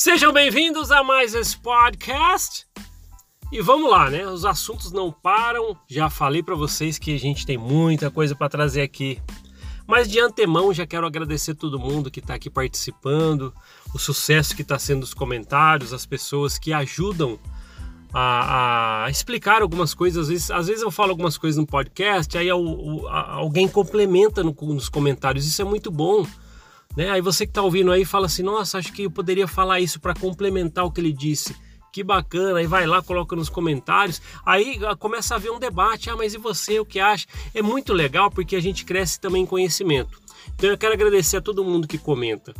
Sejam bem-vindos a mais esse podcast. E vamos lá, né? Os assuntos não param. Já falei para vocês que a gente tem muita coisa para trazer aqui. Mas de antemão já quero agradecer todo mundo que está aqui participando, o sucesso que está sendo os comentários, as pessoas que ajudam a, a, explicar algumas coisas. Às vezes, às vezes eu falo algumas coisas no podcast, aí a, alguém complementa no, nos comentários. Isso é muito bom. Né? Aí você que está ouvindo aí fala assim: nossa, acho que eu poderia falar isso para complementar o que ele disse que bacana, aí vai lá, coloca nos comentários, aí ah, começa a haver um debate, ah, mas e você, o que acha? É muito legal porque a gente cresce também em conhecimento. Então eu quero agradecer a todo mundo que comenta.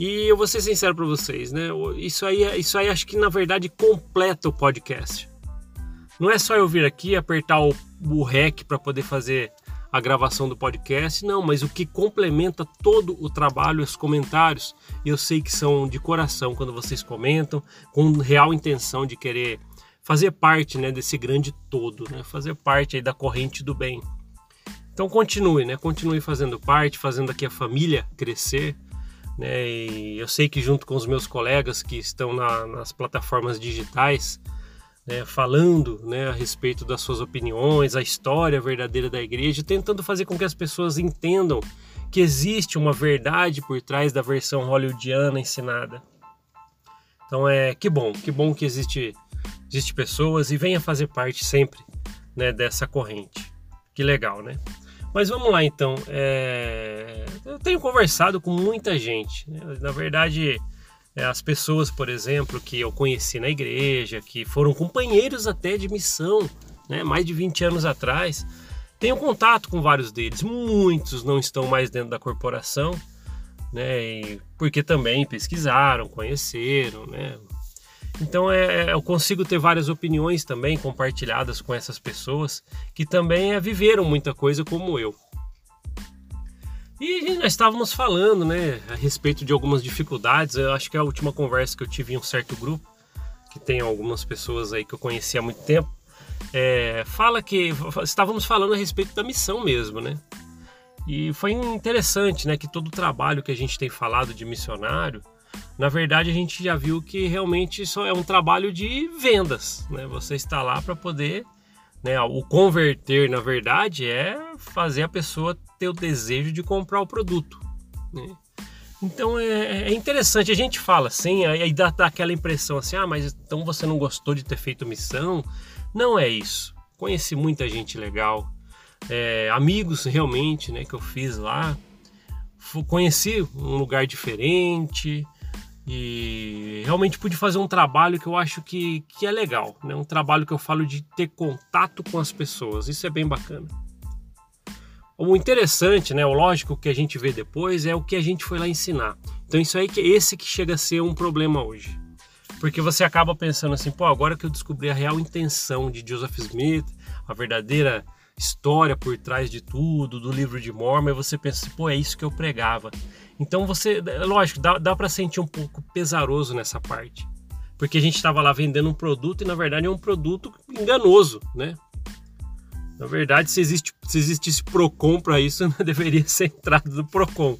E eu vou ser sincero para vocês, né? Isso aí, isso aí acho que na verdade completa o podcast. Não é só eu vir aqui apertar o, o REC para poder fazer a gravação do podcast, não, mas o que complementa todo o trabalho, os comentários, eu sei que são de coração quando vocês comentam, com real intenção de querer fazer parte né, desse grande todo, né, fazer parte aí da corrente do bem. Então continue, né, continue fazendo parte, fazendo aqui a família crescer, né, e eu sei que junto com os meus colegas que estão na, nas plataformas digitais, né, falando né, a respeito das suas opiniões, a história verdadeira da igreja, tentando fazer com que as pessoas entendam que existe uma verdade por trás da versão hollywoodiana ensinada. Então é que bom, que bom que existe, existe pessoas e venha fazer parte sempre né, dessa corrente. Que legal, né? Mas vamos lá então. É... Eu tenho conversado com muita gente. Né? Na verdade, as pessoas, por exemplo, que eu conheci na igreja, que foram companheiros até de missão, né, mais de 20 anos atrás, tenho contato com vários deles. Muitos não estão mais dentro da corporação, né, porque também pesquisaram, conheceram, né. Então é, é, eu consigo ter várias opiniões também compartilhadas com essas pessoas que também é, viveram muita coisa como eu. E nós estávamos falando, né, a respeito de algumas dificuldades. Eu acho que a última conversa que eu tive em um certo grupo, que tem algumas pessoas aí que eu conheci há muito tempo, é, fala que estávamos falando a respeito da missão mesmo, né? E foi interessante, né, que todo o trabalho que a gente tem falado de missionário, na verdade a gente já viu que realmente isso é um trabalho de vendas, né? Você está lá para poder né? O converter, na verdade, é fazer a pessoa ter o desejo de comprar o produto. Né? Então é, é, interessante, a gente fala assim, aí dá, dá aquela impressão assim, ah, mas então você não gostou de ter feito missão? Não é isso. Conheci muita gente legal, é, amigos realmente, né, que eu fiz lá. Conheci um lugar diferente, e realmente pude fazer um trabalho que eu acho que, que é legal, né? um trabalho que eu falo de ter contato com as pessoas, isso é bem bacana. O interessante, né, o lógico que a gente vê depois é o que a gente foi lá ensinar. Então isso aí que esse que chega a ser um problema hoje. Porque você acaba pensando assim, pô, agora que eu descobri a real intenção de Joseph Smith, a verdadeira história por trás de tudo, do livro de Mormon, você pensa pô, é isso que eu pregava. Então você, lógico, dá, dá para sentir um pouco pesaroso nessa parte. Porque a gente estava lá vendendo um produto e na verdade é um produto enganoso, né? Na verdade, se, existe, se existisse PROCON para isso, não deveria ser entrado no PROCON.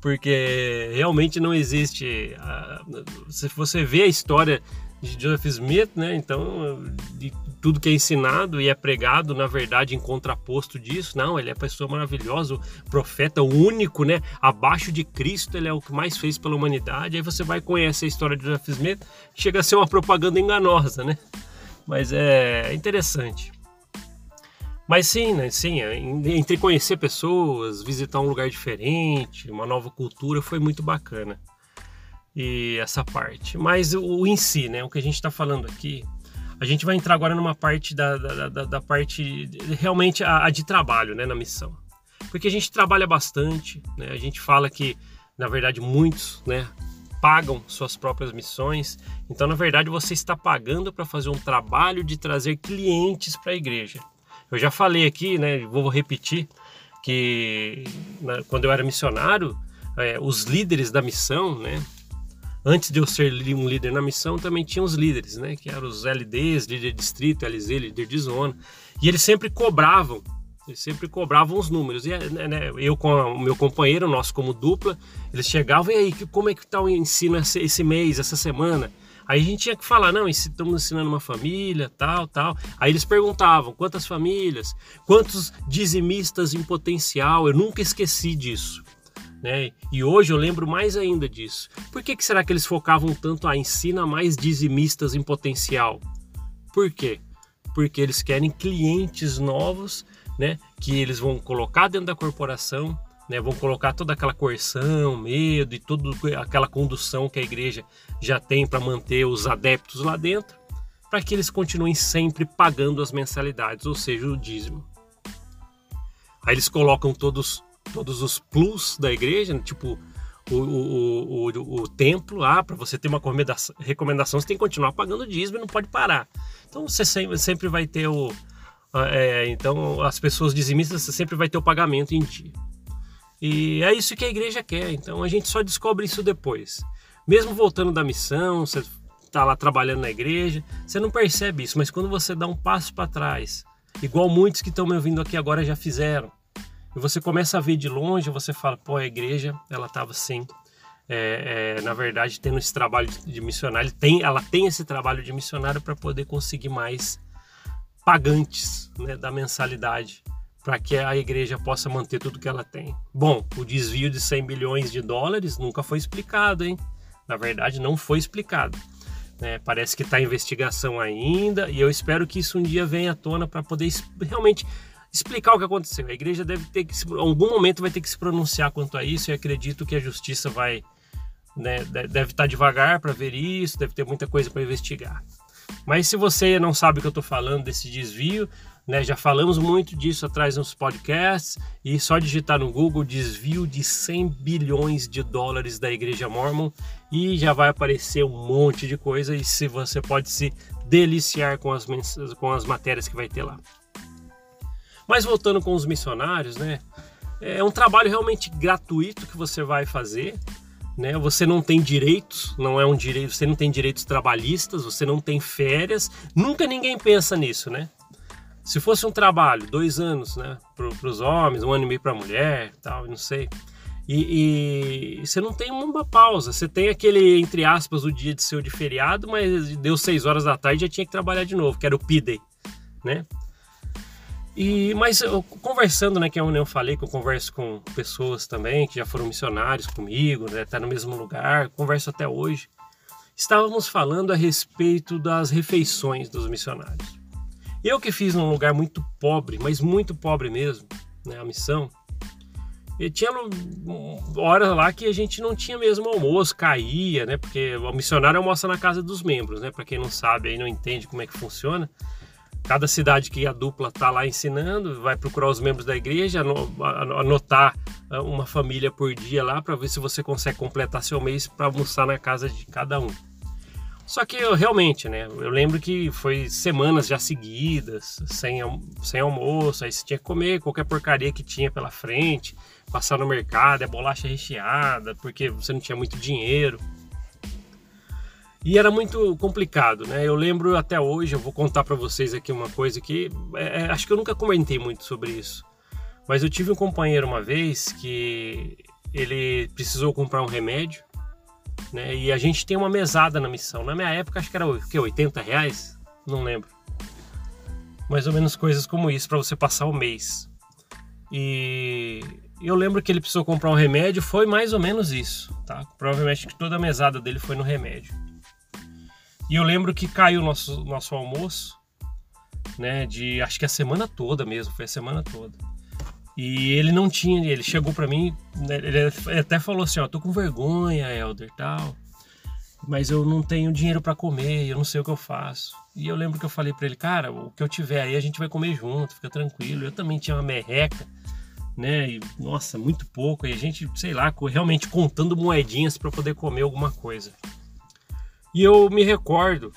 Porque realmente não existe. Se você vê a história de Joseph Smith, né? Então, de tudo que é ensinado e é pregado, na verdade, em contraposto disso, não, ele é pessoa maravilhosa, profeta único, né? Abaixo de Cristo, ele é o que mais fez pela humanidade. Aí você vai conhecer a história de Joseph Smith, chega a ser uma propaganda enganosa, né? Mas é interessante. Mas sim, né? Sim, é, entre conhecer pessoas, visitar um lugar diferente, uma nova cultura, foi muito bacana e essa parte. Mas o em si, né, o que a gente está falando aqui, a gente vai entrar agora numa parte da, da, da, da parte realmente a, a, de trabalho, né, na missão. Porque a gente trabalha bastante, né, a gente fala que, na verdade, muitos, né, pagam suas próprias missões. Então, na verdade, você está pagando para fazer um trabalho de trazer clientes para a igreja. Eu já falei aqui, né, vou repetir, que né, quando eu era missionário, é, os líderes da missão, né, Antes de eu ser um líder na missão, também tinha os líderes, né? Que eram os LDs, líder de distrito, LZ, líder de zona. E eles sempre cobravam Eles sempre cobravam os números. E né, né eu com o meu companheiro, nosso como dupla, eles chegavam e aí, como é que está o ensino esse mês, essa semana? Aí a gente tinha que falar, não, estamos ensinando uma família, tal, tal. Aí eles perguntavam quantas famílias, quantos dizimistas em potencial. Eu nunca esqueci disso. Né? E hoje eu lembro mais ainda disso. Por que, que será que eles focavam tanto a ensina mais dizimistas em potencial? Por quê? Porque eles querem clientes novos, né? Que eles vão colocar dentro da corporação, né? Vão colocar toda aquela coerção, medo e toda aquela condução que a igreja já tem para manter os adeptos lá dentro, para que eles continuem sempre pagando as mensalidades, ou seja, o dízimo. Aí eles colocam todos, todos os plus da igreja, tipo o, o, o, o templo, ah, para você ter uma recomendação, você tem que continuar pagando dízimo e não pode parar. Então você sempre, sempre vai ter o. É, então as pessoas dizimistas você sempre vai ter o pagamento em dia. E é isso que a igreja quer. Então a gente só descobre isso depois. Mesmo voltando da missão, você está lá trabalhando na igreja, você não percebe isso, mas quando você dá um passo para trás, igual muitos que estão me ouvindo aqui agora já fizeram, e você começa a ver de longe, você fala, pô, a igreja, ela estava assim, é, é, na verdade, tendo esse trabalho de missionário, tem, ela tem esse trabalho de missionário para poder conseguir mais pagantes né, da mensalidade para que a igreja possa manter tudo que ela tem. Bom, o desvio de 100 bilhões de dólares nunca foi explicado, hein? Na verdade, não foi explicado. Né? Parece que está investigação ainda e eu espero que isso um dia venha à tona para poder realmente explicar o que aconteceu. A igreja deve ter que, em algum momento, vai ter que se pronunciar quanto a isso e acredito que a justiça vai, né, deve estar devagar para ver isso, deve ter muita coisa para investigar. Mas se você não sabe o que eu estou falando desse desvio, né? Já falamos muito disso atrás nos podcasts e só digitar no Google desvio de 100 bilhões de dólares da Igreja Mormon e já vai aparecer um monte de coisa e se você pode se deliciar com as, com as matérias que vai ter lá. Mas voltando com os missionários, né? É um trabalho realmente gratuito que você vai fazer. Né? Você não tem direitos, não é um direito, você não tem direitos trabalhistas, você não tem férias. Nunca ninguém pensa nisso, né? Se fosse um trabalho, dois anos, né, para os homens, um ano e meio para a mulher, tal, não sei. E, e, você não tem uma pausa. Você tem aquele, entre aspas, o dia de seu de feriado, mas deu seis horas da tarde e já tinha que trabalhar de novo, que era o P-Day, né? E, mas eu, conversando, né, que é eu falei que eu converso com pessoas também que já foram missionários comigo, né, tá no mesmo lugar, converso até hoje. Estávamos falando a respeito das refeições dos missionários. Eu que fiz num lugar muito pobre, mas muito pobre mesmo, né, a missão. E tinha horas lá que a gente não tinha mesmo almoço, caía, né? Porque o missionário almoça na casa dos membros, né? Para quem não sabe aí não entende como é que funciona. Cada cidade que a dupla tá lá ensinando, vai procurar os membros da igreja, anotar ah, uma família por dia lá para ver se você consegue completar seu mês para almoçar na casa de cada um. Só que eu realmente, né? Eu lembro que foi semanas já seguidas, sem, sem almoço, aí você tinha que comer qualquer porcaria que tinha pela frente, passar no mercado, é bolacha recheada, porque você não tinha muito dinheiro. E era muito complicado, né? Eu lembro até hoje, eu vou contar para vocês aqui uma coisa que é, é, acho que eu nunca comentei muito sobre isso. Mas eu tive um companheiro uma vez que ele precisou comprar um remédio né? E a gente tem uma mesada na missão. Na minha época, acho que era o que, 80 reais? Não lembro. Mais ou menos coisas como isso para você passar o mês. E eu lembro que ele precisou comprar um remédio, foi mais ou menos isso, tá? Provavelmente que toda a mesada dele foi no remédio. E eu lembro que caiu nosso nosso almoço, né, de acho que a semana toda mesmo, foi a semana toda. E ele não tinha, ele chegou para mim, né, ele até falou assim, ó, tô com vergonha, Elder, tal, mas eu não tenho dinheiro para comer, eu não sei o que eu faço. E eu lembro que eu falei para ele, cara, o que eu tiver aí a gente vai comer junto, fica tranquilo. Eu também tinha uma merreca, né? E, nossa, muito pouco. E a gente, sei lá, realmente contando moedinhas para poder comer alguma coisa. E eu me recordo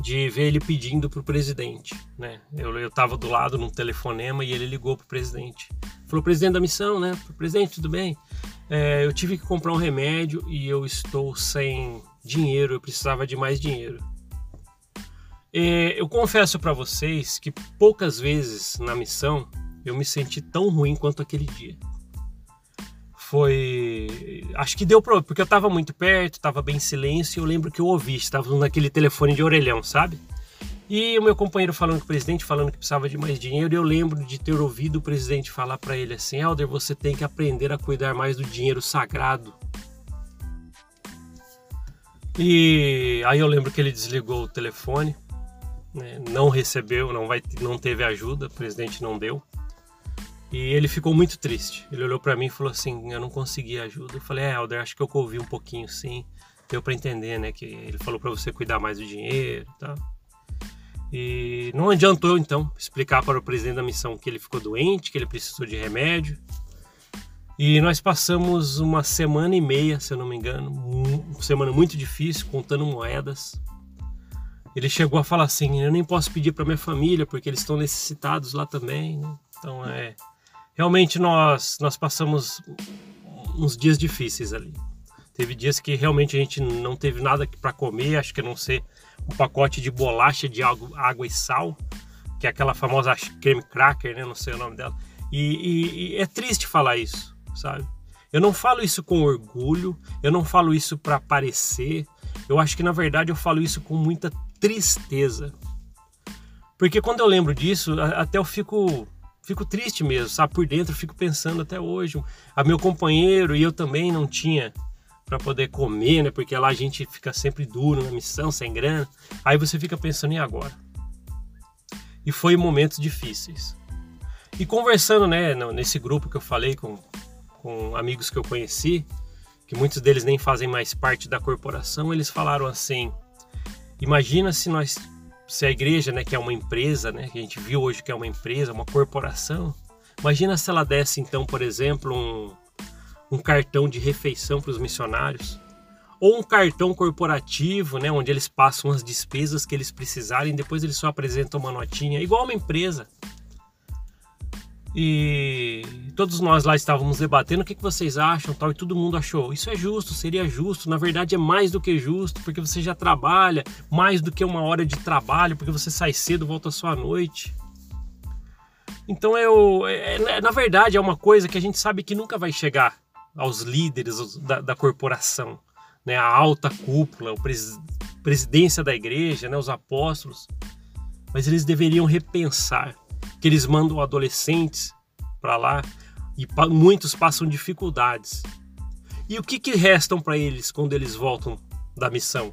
de ver ele pedindo para o presidente. Né? Eu estava do lado num telefonema e ele ligou para o presidente. Falou, presidente da missão, né? Presidente, tudo bem? É, eu tive que comprar um remédio e eu estou sem dinheiro, eu precisava de mais dinheiro. É, eu confesso para vocês que poucas vezes na missão eu me senti tão ruim quanto aquele dia. Foi. Acho que deu problema, porque eu tava muito perto, tava bem em silêncio, eu lembro que eu ouvi, estava naquele telefone de orelhão, sabe? E o meu companheiro falando com o presidente, falando que precisava de mais dinheiro, e eu lembro de ter ouvido o presidente falar para ele assim: Helder, você tem que aprender a cuidar mais do dinheiro sagrado. E aí eu lembro que ele desligou o telefone, né? não recebeu, não, vai, não teve ajuda, o presidente não deu. E ele ficou muito triste. Ele olhou para mim e falou assim: Eu não consegui ajuda. Eu falei: É, Helder, acho que eu ouvi um pouquinho sim. Deu para entender, né? Que ele falou para você cuidar mais do dinheiro e tal. E não adiantou então explicar para o presidente da missão que ele ficou doente, que ele precisou de remédio. E nós passamos uma semana e meia, se eu não me engano, uma semana muito difícil, contando moedas. Ele chegou a falar assim: Eu nem posso pedir para minha família porque eles estão necessitados lá também. Né? Então é. Realmente nós, nós passamos uns dias difíceis ali. Teve dias que realmente a gente não teve nada para comer, acho que não sei um pacote de bolacha de água, água e sal, que é aquela famosa creme cracker, né? Não sei o nome dela. E, e, e é triste falar isso, sabe? Eu não falo isso com orgulho, eu não falo isso para aparecer. Eu acho que na verdade eu falo isso com muita tristeza. Porque quando eu lembro disso, até eu fico fico triste mesmo, sabe? Por dentro fico pensando até hoje. A meu companheiro e eu também não tinha para poder comer, né? Porque lá a gente fica sempre duro na missão, sem grana. Aí você fica pensando em agora. E foi momentos difíceis. E conversando, né, nesse grupo que eu falei com, com amigos que eu conheci, que muitos deles nem fazem mais parte da corporação, eles falaram assim: imagina se nós, se a igreja, né, que é uma empresa, né, que a gente viu hoje que é uma empresa, uma corporação, imagina se ela desse então, por exemplo, um, um cartão de refeição para os missionários, ou um cartão corporativo, né, onde eles passam as despesas que eles precisarem, depois eles só apresentam uma notinha, igual uma empresa. E todos nós lá estávamos debatendo o que, vocês acham, tal, e todo mundo achou isso é justo, seria justo. Na verdade, é mais do que justo, porque você já trabalha mais do que uma hora de trabalho, porque você sai cedo, volta só à noite. Então eu, é, é, na verdade, é uma coisa que a gente sabe que nunca vai chegar aos líderes da, da corporação, né, a alta cúpula, a pres, presidência da igreja, né, os apóstolos, mas eles deveriam repensar que eles mandam adolescentes para lá e muitos passam dificuldades. E o que, que restam para eles quando eles voltam da missão?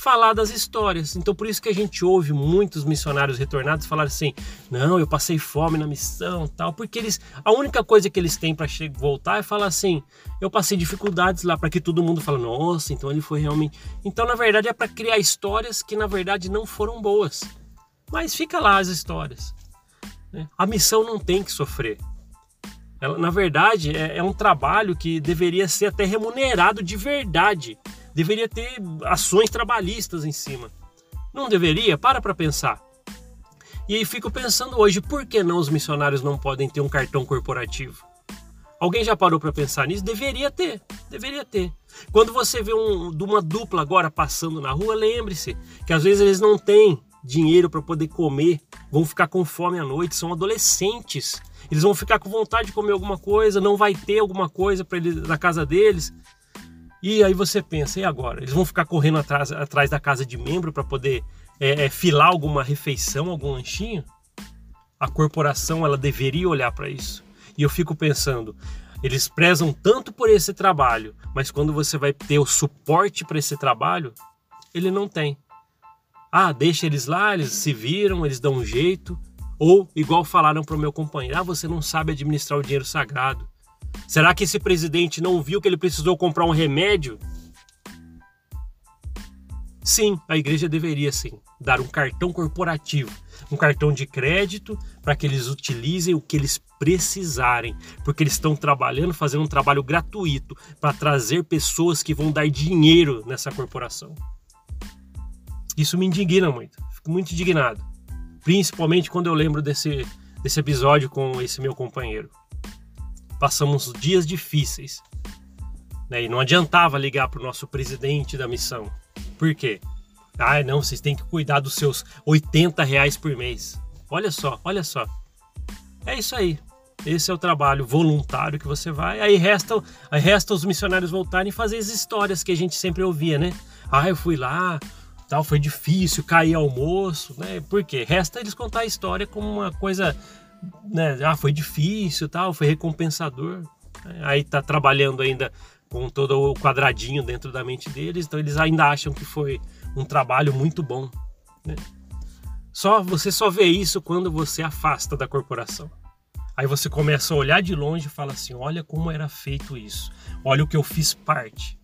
falar das histórias. Então por isso que a gente ouve muitos missionários retornados falar assim: "Não, eu passei fome na missão", tal, porque eles a única coisa que eles têm para voltar é falar assim: "Eu passei dificuldades lá", para que todo mundo fale: "Nossa, então ele foi realmente". Então na verdade é para criar histórias que na verdade não foram boas. Mas fica lá as histórias. Né? A missão não tem que sofrer. Ela, na verdade, é, é um trabalho que deveria ser até remunerado de verdade deveria ter ações trabalhistas em cima. Não deveria? Para para pensar. E aí fico pensando hoje, por que não os missionários não podem ter um cartão corporativo? Alguém já parou para pensar nisso? Deveria ter, deveria ter. Quando você vê um, uma dupla agora passando na rua, lembre-se que às vezes eles não têm dinheiro para poder comer, vão ficar com fome à noite, são adolescentes. Eles vão ficar com vontade de comer alguma coisa, não vai ter alguma coisa para eles na casa deles. E aí você pensa, e agora? Eles vão ficar correndo atrás, atrás da casa de membro para poder é, é, filar alguma refeição, algum lanchinho? A corporação ela deveria olhar para isso. E eu fico pensando, eles prezam tanto por esse trabalho, mas quando você vai ter o suporte para esse trabalho, ele não tem. Ah, deixa eles lá, eles se viram, eles dão um jeito. Ou, igual falaram para o meu companheiro, ah, você não sabe administrar o dinheiro sagrado. Será que esse presidente não viu que ele precisou comprar um remédio? Sim, a igreja deveria sim dar um cartão corporativo, um cartão de crédito para que eles utilizem o que eles precisarem, porque eles estão trabalhando, fazendo um trabalho gratuito para trazer pessoas que vão dar dinheiro nessa corporação. Isso me indigna muito, fico muito indignado, principalmente quando eu lembro desse, desse episódio com esse meu companheiro passamos dias difíceis. Né? E não adiantava ligar para o nosso presidente da missão. Por quê? Ah, não, vocês têm que cuidar dos seus 80 reais por mês. Olha só, olha só. É isso aí. Esse é o trabalho voluntário que você vai. Aí resta, aí resta os missionários voltarem e fazer as histórias que a gente sempre ouvia, né? Ah, eu fui lá, tal, foi difícil, cair almoço, né? Por quê? Resta eles contar a história como uma coisa, né? Ah, foi difícil, tal, foi recompensador. Aí tá trabalhando ainda com todo o quadradinho dentro da mente deles, então eles ainda acham que foi um trabalho muito bom, né? Só você só vê isso quando você afasta da corporação. Aí você começa a olhar de longe e fala assim: olha como era feito isso, olha o que eu fiz parte.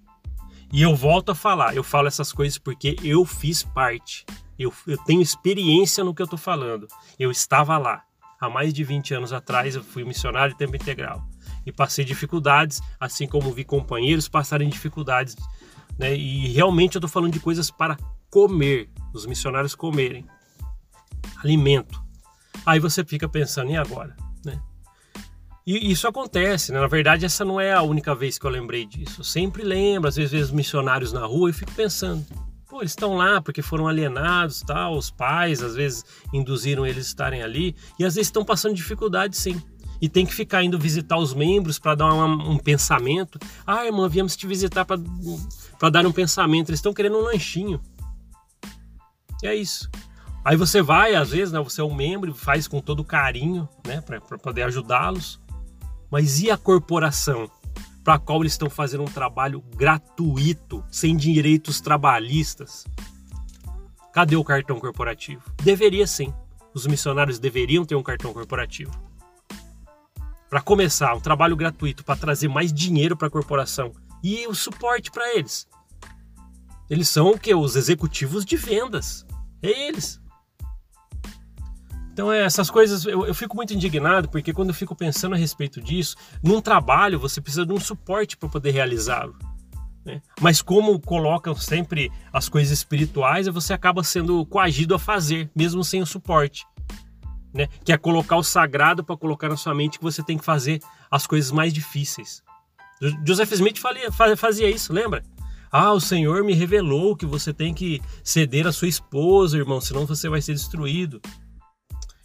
E eu volto a falar, eu falo essas coisas porque eu fiz parte. Eu, eu tenho experiência no que eu estou falando. Eu estava lá. Há mais de 20 anos atrás eu fui missionário de tempo integral. E passei dificuldades, assim como vi companheiros passarem dificuldades. Né? E realmente eu estou falando de coisas para comer, os missionários comerem. Alimento. Aí você fica pensando, e agora? Né? E isso acontece, né? na verdade essa não é a única vez que eu lembrei disso. Eu sempre lembro, às vezes vejo missionários na rua e fico pensando, pô, eles estão lá porque foram alienados, tal, os pais às vezes induziram eles a estarem ali e às vezes estão passando dificuldade sim. E tem que ficar indo visitar os membros para dar uma, um pensamento. Ah, irmã, viemos te visitar para dar um pensamento. Eles estão querendo um lanchinho. E é isso. Aí você vai, às vezes, né, você é um membro, faz com todo carinho, né, para poder ajudá-los. Mas e a corporação para a qual eles estão fazendo um trabalho gratuito, sem direitos trabalhistas? Cadê o cartão corporativo? Deveria sim. Os missionários deveriam ter um cartão corporativo. Para começar, um trabalho gratuito para trazer mais dinheiro para a corporação e o suporte para eles. Eles são o que? Os executivos de vendas. É eles. Então, é, essas coisas eu, eu, fico muito indignado porque quando eu fico pensando a respeito disso, num trabalho você precisa de um suporte para poder realizá-lo. Né? Mas como colocam sempre as coisas espirituais, você acaba sendo coagido a fazer, mesmo sem o suporte. Né? Que é colocar o sagrado para colocar na sua mente que você tem que fazer as coisas mais difíceis. Joseph Smith fazia isso, lembra? Ah, o Senhor me revelou que você tem que ceder a sua esposa, irmão, senão você vai ser destruído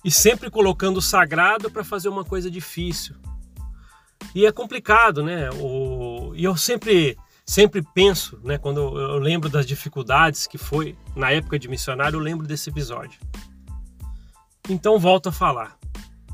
e sempre colocando o sagrado para fazer uma coisa difícil. E é complicado, né? O... E eu sempre, sempre penso, né? Quando eu lembro das dificuldades que foi na época de missionário, eu lembro desse episódio. Então volto a falar.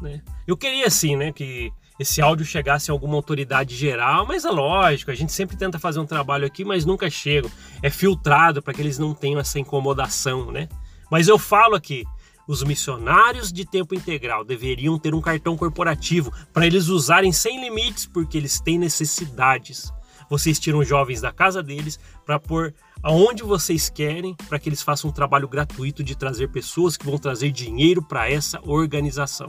Né? Eu queria sim, né? Que esse áudio chegasse a alguma autoridade geral, mas é lógico, a gente sempre tenta fazer um trabalho aqui, mas nunca chega. É filtrado para que eles não tenham essa incomodação, né? Mas eu falo aqui, os missionários de tempo integral deveriam ter um cartão corporativo para eles usarem sem limites, porque eles têm necessidades. Vocês tiram jovens da casa deles para pôr aonde vocês querem, para que eles façam um trabalho gratuito de trazer pessoas que vão trazer dinheiro para essa organização.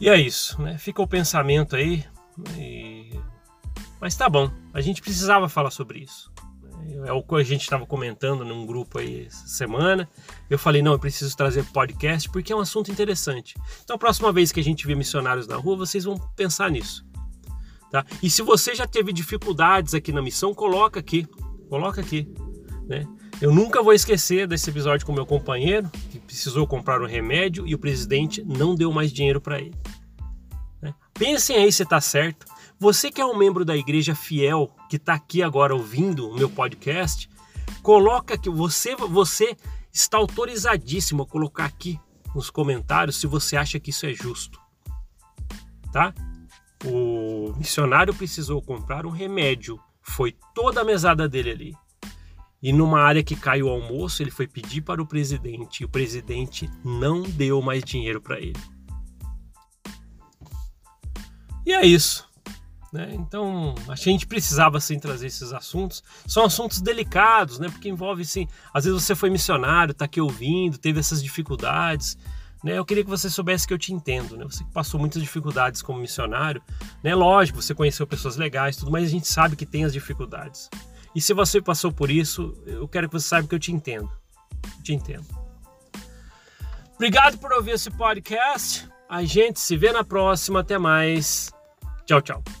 E é isso, né? Fica o pensamento aí. E... Mas tá bom, a gente precisava falar sobre isso. É o que a gente estava comentando num grupo aí essa semana. Eu falei, não, eu preciso trazer podcast porque é um assunto interessante. Então, a próxima vez que a gente vê missionários na rua, vocês vão pensar nisso. Tá? E se você já teve dificuldades aqui na missão, coloca aqui. Coloca aqui. Né? Eu nunca vou esquecer desse episódio com meu companheiro, que precisou comprar um remédio e o presidente não deu mais dinheiro para ele. Né? Pensem aí se está certo. Você que é um membro da igreja fiel, que está aqui agora ouvindo o meu podcast, coloca que você, você está autorizadíssimo a colocar aqui nos comentários se você acha que isso é justo. Tá? O missionário precisou comprar um remédio, foi toda a mesada dele ali. E numa área que caiu o almoço, ele foi pedir para o presidente e o presidente não deu mais dinheiro para ele. E é isso. Né? Então, a gente precisava sim trazer esses assuntos. São assuntos delicados, né? Porque envolve sim. Às vezes você foi missionário, está aqui ouvindo, teve essas dificuldades. Né? Eu queria que você soubesse que eu te entendo. Né? Você que passou muitas dificuldades como missionário. Né? Lógico, você conheceu pessoas legais, tudo, mas a gente sabe que tem as dificuldades. E se você passou por isso, eu quero que você saiba que eu te entendo. Eu te entendo. Obrigado por ouvir esse podcast. A gente se vê na próxima. Até mais. Tchau, tchau.